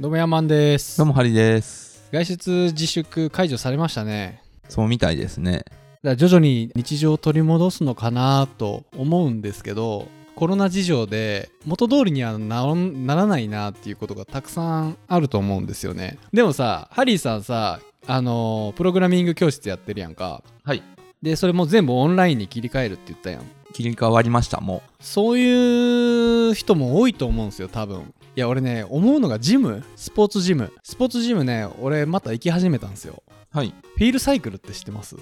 どうもヤーマンですどうもハリです。外出自粛解除されましたねそうみたいですね。だから徐々に日常を取り戻すのかなと思うんですけどコロナ事情で元通りにはなならないなっていうことがたくさんあると思うんですよねでもさハリーさんさあのプログラミング教室やってるやんかはい。でそれも全部オンラインに切り替えるって言ったやん。切り替わりました、もそういう人も多いと思うんですよ多分。いや俺ね思うのがジム。スポーツジム。スポーツジムね俺また行き始めたんですよ。う。はい。フィールサイクルって知ってます？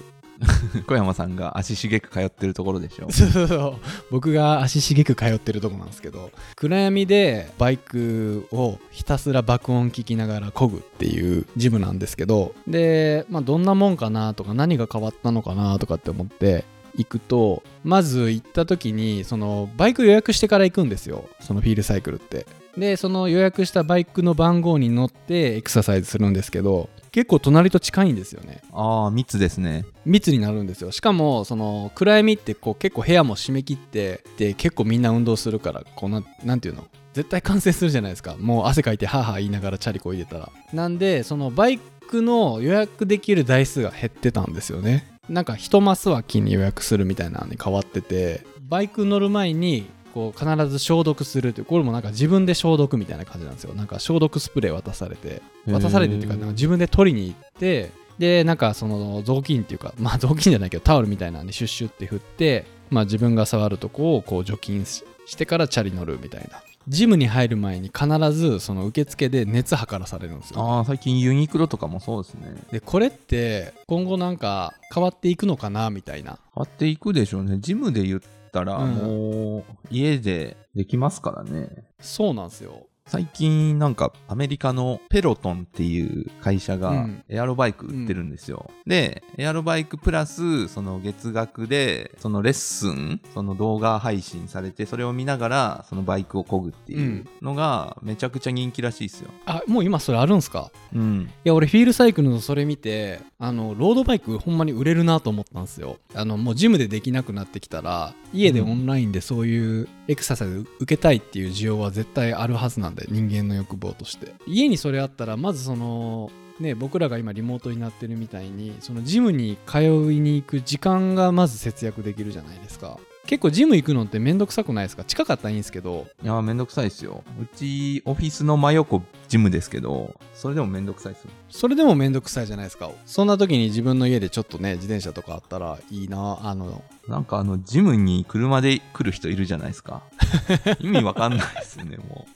小山さんが足しげく通ってるところでしょ。そうそうそう。僕が足しげく通ってるとこなんですけど暗闇でバイクをひたすら爆音聞きながら漕ぐっていうジムなんですけどで、まあ、どんなもんかなとか何が変わったのかなとかって思って行くとまず行った時にそのバイク予約してから行くんですよ。そのフィールサイクルって。でその予約したバイクの番号に乗ってエクササイズするんですけど結構隣と近いんですよね。ああ、密ですね。密になるんですよ。しかもその暗闇ってこう結構部屋も締め切ってで結構みんな運動するからこうななんていうの？絶対感染するじゃないですか。もう汗かいてハーハー言いながらチャリこいでたら。なんでそのバイクの予約できる台数が減ってたんですよね。なんか一マス脇に予約するみたいなのに変わっててバイク乗る前にこう必ず消毒するってこれもなんか自分で消毒みたいな感じなんですよ。なんか消毒スプレー渡されて渡されてっていうかなんか自分で取りに行ってでなんかその雑巾っていうか まあ雑巾じゃないけどタオルみたいなんでシュッシュって振ってまあ自分が触るとこをこう除菌ししてからチャリ乗るみたいな。ジムに入る前に必ずその受付で熱測らされるんですよ。ああ、最近ユニクロとかもそうですね。でこれって今後なんか変わっていくのかなみたいな。変わっていくでしょうね。ジムで言ったら、うんもう、家でできますからね。そうなんですよ最近なんかアメリカのペロトンっていう会社がうんエアロバイク売ってるんですよ。で、エアロバイクプラスその月額でそのレッスン、その動画配信されてそれを見ながらそのバイクを漕ぐっていうのがめちゃくちゃ人気らしいですよ。あもう今それあるんすか？うん。いや俺フィールサイクルのそれ見てあのロードバイクほんまに売れるなと思ったんですよあのもうジムでできなくなってきたら家でオンラインでそういうエクササイズ受けたいっていう需要は絶対あるはずなんで人間の欲望として。家にそれあったらまずそのね僕らが今リモートになってるみたいにそのジムに通いに行く時間がまず節約できるじゃないですか。結構ジム行くのってめんどくさくないですか？近かったらいいんですけど。いやーめんどくさいですよ。うちオフィスの真横ジムですけど、それでもめんどくさいですよ。それでもめんどくさいじゃないですか。そんな時に自分の家でちょっとね自転車とかあったらいいな。あのなんかあのジムに車で来る人いるじゃないですか。意味わかんないですよね、も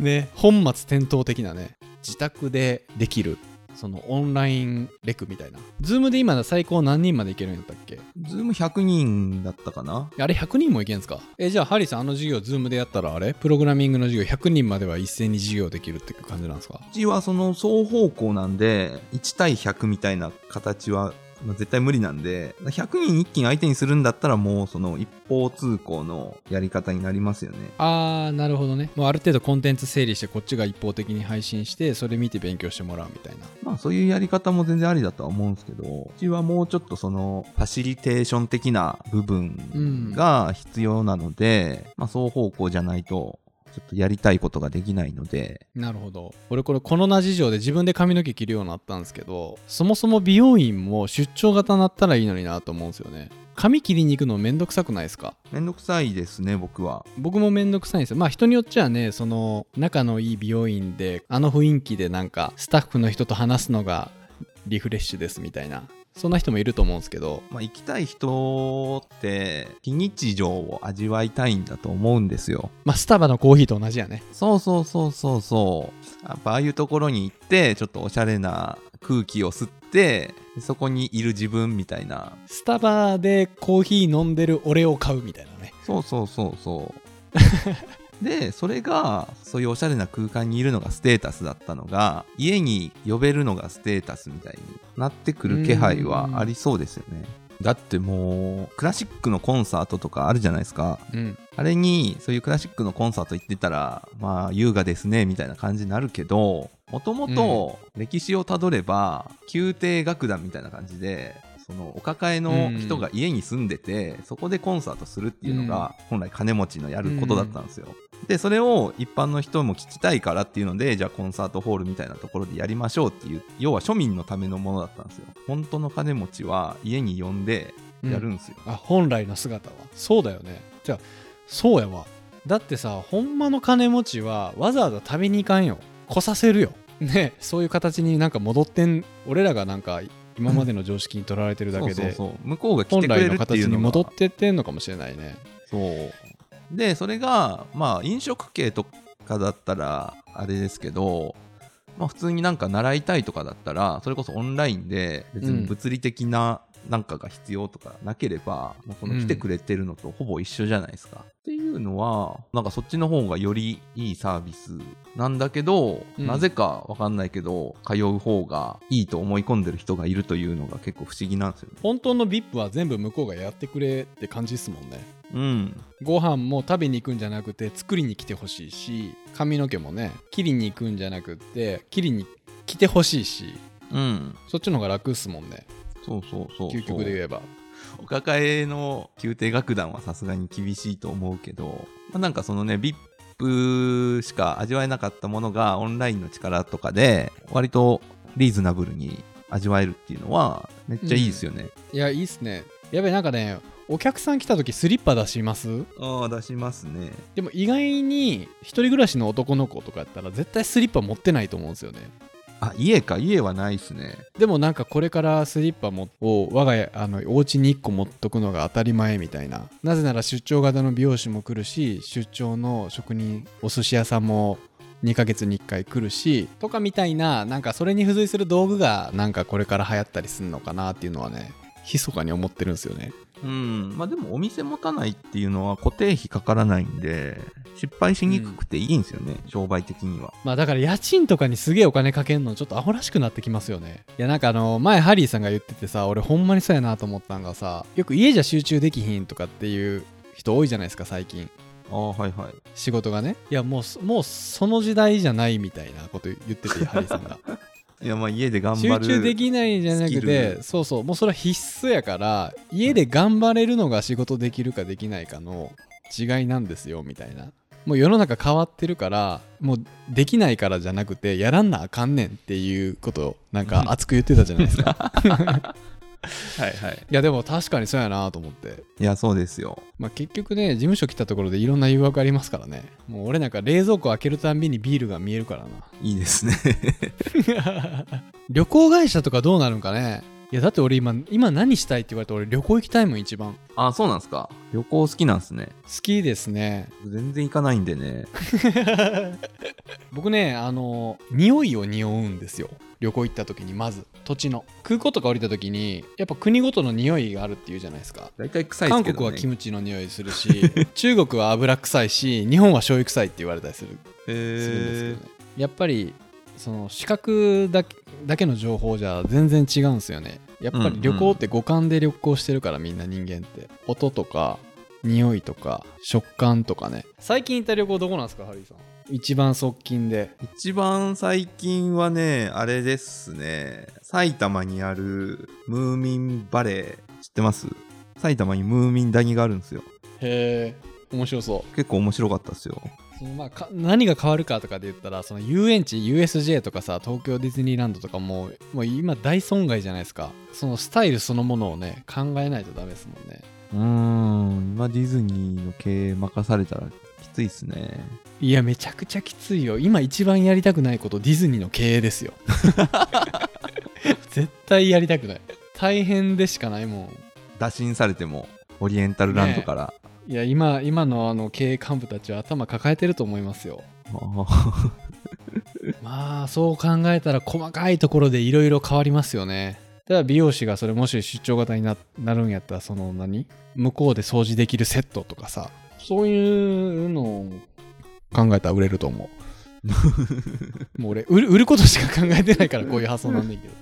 ね本末転倒的なね自宅でできるそのオンラインレクみたいな。ズームで今最高何人までいけるんやったっけ？う。ズーム100人だったかな？あれ100人もいけんすか？えじゃあハリーさんあの授業ズームでやったらあれ？プログラミングの授業100人までは一斉に授業できるって感じなんですか？うちはその双方向なんで、1対100みたいな形は、まあ絶対無理なんで、100人一気に相手にするんだったらもうその一方通行のやり方になりますよね。あーなるほどね。もうある程度コンテンツ整理してこっちが一方的に配信してそれ見て勉強してもらうみたいな。まあそういうやり方も全然ありだとは思うんですけど、うちはもうちょっとそのファシリテーション的な部分が必要なので、まあ双方向じゃないと、ちょっとやりたいことができないので、なるほど。俺これコロナ事情で自分で髪の毛切るようになったんですけどそもそも美容院も出張型になったらいいのになと思うんですよね。髪切りに行くのめんどくさくないですか？めんどくさいですね、僕は。僕もめんどくさいんです。よまあ人によっちゃねその仲のいい美容院であの雰囲気でなんかスタッフの人と話すのがリフレッシュですみたいなそんな人もいると思うんですけどまあ行きたい人って、非日常を味わいたいんだと思うんですよ。まあスタバのコーヒーと同じやねそうそうそうそうそう。やっぱああいうところに行って、ちょっとおしゃれな空気を吸って、そこにいる自分みたいな。スタバでコーヒー飲んでる俺を買うみたいなねそうそうそうそう。で、それが、そういうおしゃれな空間にいるのがステータスだったのが、家に呼べるのがステータスみたいになってくる気配はありそうですよね。だってもう、クラシックのコンサートとかあるじゃないですか。うんあれに、そういうクラシックのコンサート行ってたら、まあ、優雅ですね、みたいな感じになるけど、もともと歴史をたどれば、宮廷楽団みたいな感じで、そのお抱えの人が家に住んでて、そこでコンサートするっていうのが、本来金持ちのやることだったんですよ。でそれを一般の人も聞きたいからっていうのでじゃあコンサートホールみたいなところでやりましょうっていう要は庶民のためのものだったんですよ。本当の金持ちは家に呼んでやるんですよ、あ本来の姿は。そうだよね。じゃあそうやわ。だってさほんまの金持ちはわざわざ食べに行かんよ。来させるよ。ね。そういう形になんか戻ってん俺らがなんか今までの常識にとらわれてるだけで。そうそうそう向こうが来てく本来のれるっていうのが形に戻ってってんのかもしれないねそうでそれがまあ飲食系とかだったらあれですけどまあ普通になんか習いたいとかだったらそれこそオンラインで別に物理的ななんかが必要とかなければ、もうその来てくれてるのとほぼ一緒じゃないですか、っていうのはなんかそっちの方がよりいいサービスなんだけど、うん。なぜかわかんないけど通う方がいいと思い込んでる人がいるというのが結構不思議なんですよね。本当の VIP は全部向こうがやってくれって感じっすもんねうん。ご飯も食べに行くんじゃなくて作りに来てほしいし髪の毛もね切りに行くんじゃなくって切りに来てほしいしうん。そっちの方が楽っすもんね。そうそうそうそう。究極で言えば。お抱えの宮廷楽団はさすがに厳しいと思うけど、まあ、なんかそのね VIP しか味わえなかったものがオンラインの力とかで割とリーズナブルに味わえるっていうのはめっちゃいいですよね、いやいいっすね。やべえなんかねお客さん来た時スリッパ出します？ああ出しますね。でも意外に一人暮らしの男の子とかやったら絶対スリッパ持ってないと思うんですよね。あ家か？家はないっすね。でもなんかこれからスリッパもを我が家あのお家に1個持っとくのが当たり前みたいな。なぜなら出張型の美容師も来るし出張の職人お寿司屋さんも2ヶ月に1回来るしとかみたいななんかそれに付随する道具がなんかこれから流行ったりするのかなっていうのはね密かに思ってるんですよねうん。まあでもお店持たないっていうのは固定費かからないんで失敗しにくくていいんですよね、商売的には。まあだから家賃とかにすげえお金かけんのちょっとアホらしくなってきますよね。いやなんかあの前ハリーさんが言っててさ俺ほんまにそうやなと思ったんがさよく家じゃ集中できひんとかっていう人多いじゃないですか最近。ああはいはい。仕事がね。いやもうそもうその時代じゃないみたいなこと言っててハリーさんが いやまあ家で頑張る集中できないんじゃなくてル。そうそうもうそれは必須やから家で頑張れるのが仕事できるかできないかの違いなんですよみたいな。もう世の中変わってるからもうできないからじゃなくてやらんなあかんねんっていうことをなんか 熱く言ってたじゃないですかはいはい。いやでも確かにそうやなと思って。いやそうですよ。まあ結局ね事務所来たところでいろんな誘惑ありますからね。もう俺なんか冷蔵庫開けるたんびにビールが見えるからな。いいですね。旅行会社とかどうなるんかね。いやだって俺今今何したいって言われて俺旅行行きたいもん一番。あそうなんですか。旅行好きなんですね。好きですね。全然行かないんでね。僕ねあの匂いを匂うんですよ旅行行った時にまず土地の空港とか降りた時にやっぱ国ごとの匂いがあるっていうじゃないですか。大体臭いです韓けど、ね、国はキムチの匂いするし 中国は油臭いし日本は醤油臭いって言われたりするするんですけへどねやっぱりその視覚だけだけの情報じゃ全然違うんですよね。やっぱり旅行って五感で旅行してるからみんな人間って。音とか匂いとか食感とかね。最近行った旅行どこなんですかハリーさん一番側近で。一番最近はねあれですね。埼玉にあるムーミンバレー知ってます？埼玉にムーミン谷があるんですよ。へえ面白そう。結構面白かったですよ。そのまあか何が変わるかとかで言ったらその遊園地 USJ とかさ東京ディズニーランドとかももう今大損害じゃないですか。そのスタイルそのものをね考えないとダメですもんね。うーん。今ディズニーの経営任されたらきついっすね。いやめちゃくちゃきついよ。今一番やりたくないことディズニーの経営ですよ。絶対やりたくない。大変でしかないもん。打診されてもオリエンタルランドから、いや今今のあの経営幹部たちは頭抱えてると思いますよ。まあそう考えたら細かいところでいろいろ変わりますよね。ただ美容師がそれもし出張型にななるんやったらその何？向こうで掃除できるセットとかさそういうのを考えたら売れると思う。もう俺売る売ることしか考えてないからこういう発想なんだけど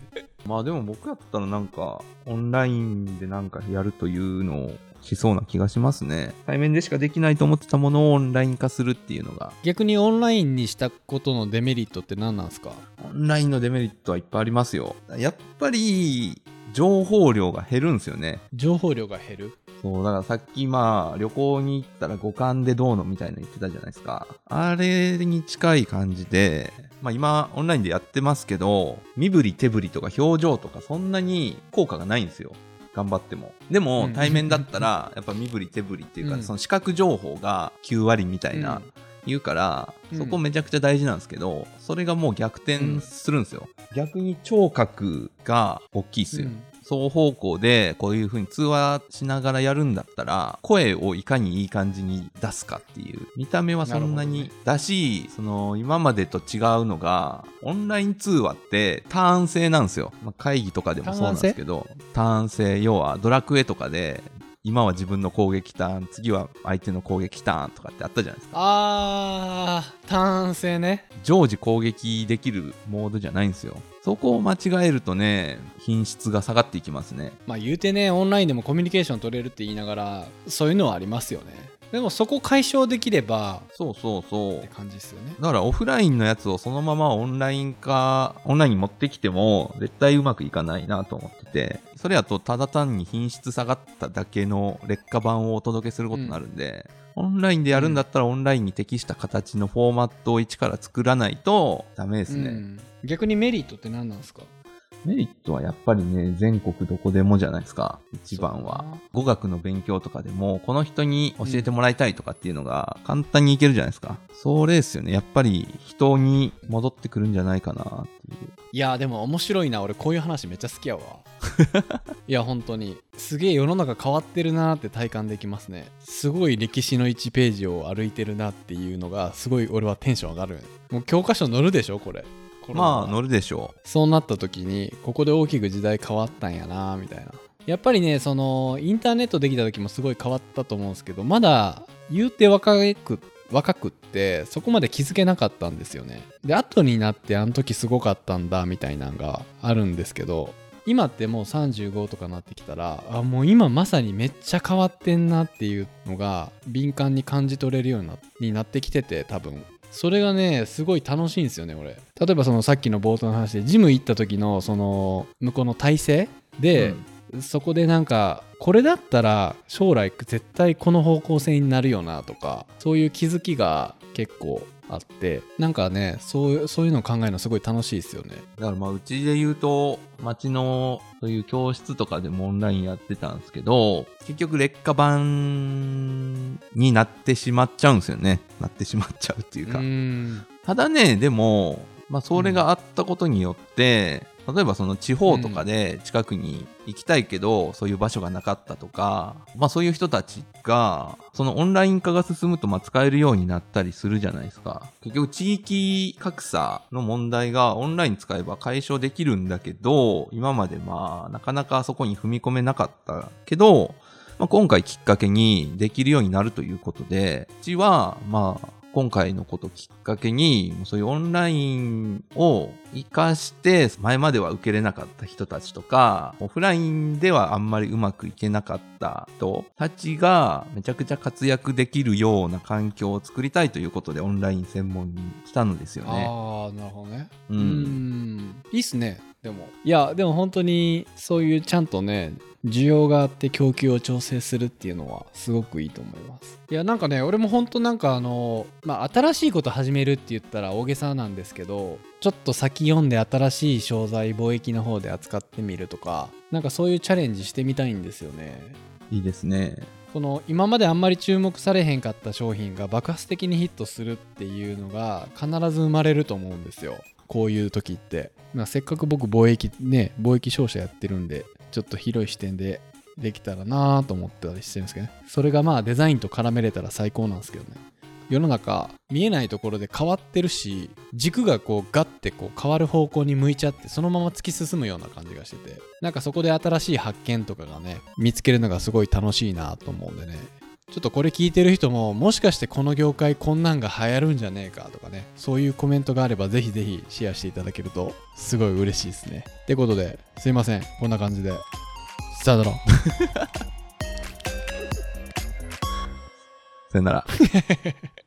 まあでも僕やったらなんかオンラインでなんかやるというのをしそうな気がしますね。対面でしかできないと思ってたものをオンライン化するっていうのが。逆にオンラインにしたことのデメリットって何なんですか？オンラインのデメリットはいっぱいありますよ。やっぱり情報量が減るんですよね。情報量が減る？そう、だからさっきまあ旅行に行ったら五感でどうのみたいな言ってたじゃないですか。あれに近い感じで、まあ今オンラインでやってますけど、身振り手振りとか表情とかそんなに効果がないんですよ。頑張っても。でもうん対面だったらやっぱ身振り手振りっていうか、うんその視覚情報が9割みたいな、言うから、うんそこめちゃくちゃ大事なんですけど、それがもう逆転するんですよ。逆に聴覚が大きいっすよ。うん双方向でこういう風に通話しながらやるんだったら声をいかにいい感じに出すかっていう。見た目はそんなにだしその今までと違うのがオンライン通話ってターン制なんですよ、まあ、会議とかでもそうなんですけどターン制。要はドラクエとかで今は自分の攻撃ターン次は相手の攻撃ターンとかってあったじゃないですか。あー単性ね。常時攻撃できるモードじゃないんですよ。そこを間違えるとね品質が下がっていきますね。まあ言うてねオンラインでもコミュニケーション取れるって言いながらそういうのはありますよねでもそこ解消できればそうそうそう。って感じですよね。だからオフラインのやつをそのままオンライン化、オンラインに持ってきても絶対うまくいかないなと思ってて、それやとただ単に品質下がっただけの劣化版をお届けすることになるんで、オンラインでやるんだったらオンラインに適した形のフォーマットを一から作らないとダメですね。うん。逆にメリットって何なんですか？メリットはやっぱりね、全国どこでもじゃないですか、一番は。語学の勉強とかでも、この人に教えてもらいたいとかっていうのが簡単にいけるじゃないですか。それですよね。やっぱり人に戻ってくるんじゃないかなっていう。いやでも面白いな俺こういう話めっちゃ好きやわ いや本当にすげえ世の中変わってるなって体感できますねすごい歴史の1ページを歩いてるなっていうのがすごい俺はテンション上がるもう教科書載るでしょこれまあ、乗るでしょそうなった時にここで大きく時代変わったんやなみたいな。やっぱりねそのインターネットできた時もすごい変わったと思うんですけどまだ言うて若く若くってそこまで気づけなかったんですよね。で後になってあの時すごかったんだみたいなのがあるんですけど今ってもう35とかなってきたらあもう今まさにめっちゃ変わってんなっていうのが敏感に感じ取れるようになってきてて多分それがねすごい楽しいんですよね俺例えばそのさっきの冒頭の話でジム行った時のその向こうの体勢う。で、うんそこでなんかこれだったら将来絶対この方向性になるよなとかそういう気づきが結構あってなんかねそういうそういうのを考えるのすごい楽しいですよねだからまあ、うちで言うと、町のそういう教室とかでもオンラインやってたんですけど、結局劣化版になってしまっちゃうんですよね。なってしまっちゃうっていうか。んただね、でも、まあ、それがあったことによって、例えばその地方とかで近くに行きたいけど、そういう場所がなかったとか、まあそういう人たちが、そのオンライン化が進むとまあ使えるようになったりするじゃないですか。結局地域格差の問題がオンライン使えば解消できるんだけど、今までまあなかなかそこに踏み込めなかったけど、まあ、今回きっかけにできるようになるということで、うちはまあ今回のこときっかけに、そういうオンラインを活かして、前までは受けれなかった人たちとか、オフラインではあんまりうまくいけなかった人たちがめちゃくちゃ活躍できるような環境を作りたいということでオンライン専門にしたのですよね。ああなるほどねう。うんんいいっすねでもいやでも本当にそういうちゃんとね需要があって供給を調整するっていうのはすごくいいと思います。いやなんかね俺も本当なんかあのまあ新しいこと始めるって言ったら大げさなんですけどちょっと先読んで新しい商材貿易の方で扱ってみるとかなんかそういうチャレンジしてみたいんですよね。いいですね。この今まであんまり注目されへんかった商品が爆発的にヒットするっていうのが必ず生まれると思うんですよ。こういう時って、まあ、せっかく僕貿易ね貿易商社やってるんでちょっと広い視点でできたらなと思ってたりしてるんですけどね。それがまあデザインと絡めれたら最高なんですけどね。世の中見えないところで変わってるし軸がこうガッてこう変わる方向に向いちゃってそのまま突き進むような感じがしててなんかそこで新しい発見とかがね見つけるのがすごい楽しいなと思うんでね。ちょっとこれ聞いてる人ももしかしてこの業界こんなんが流行るんじゃねえかとかねそういうコメントがあればぜひぜひシェアしていただけるとすごい嬉しいですね。ってことですいません。こんな感じで。さよなら。さよなら。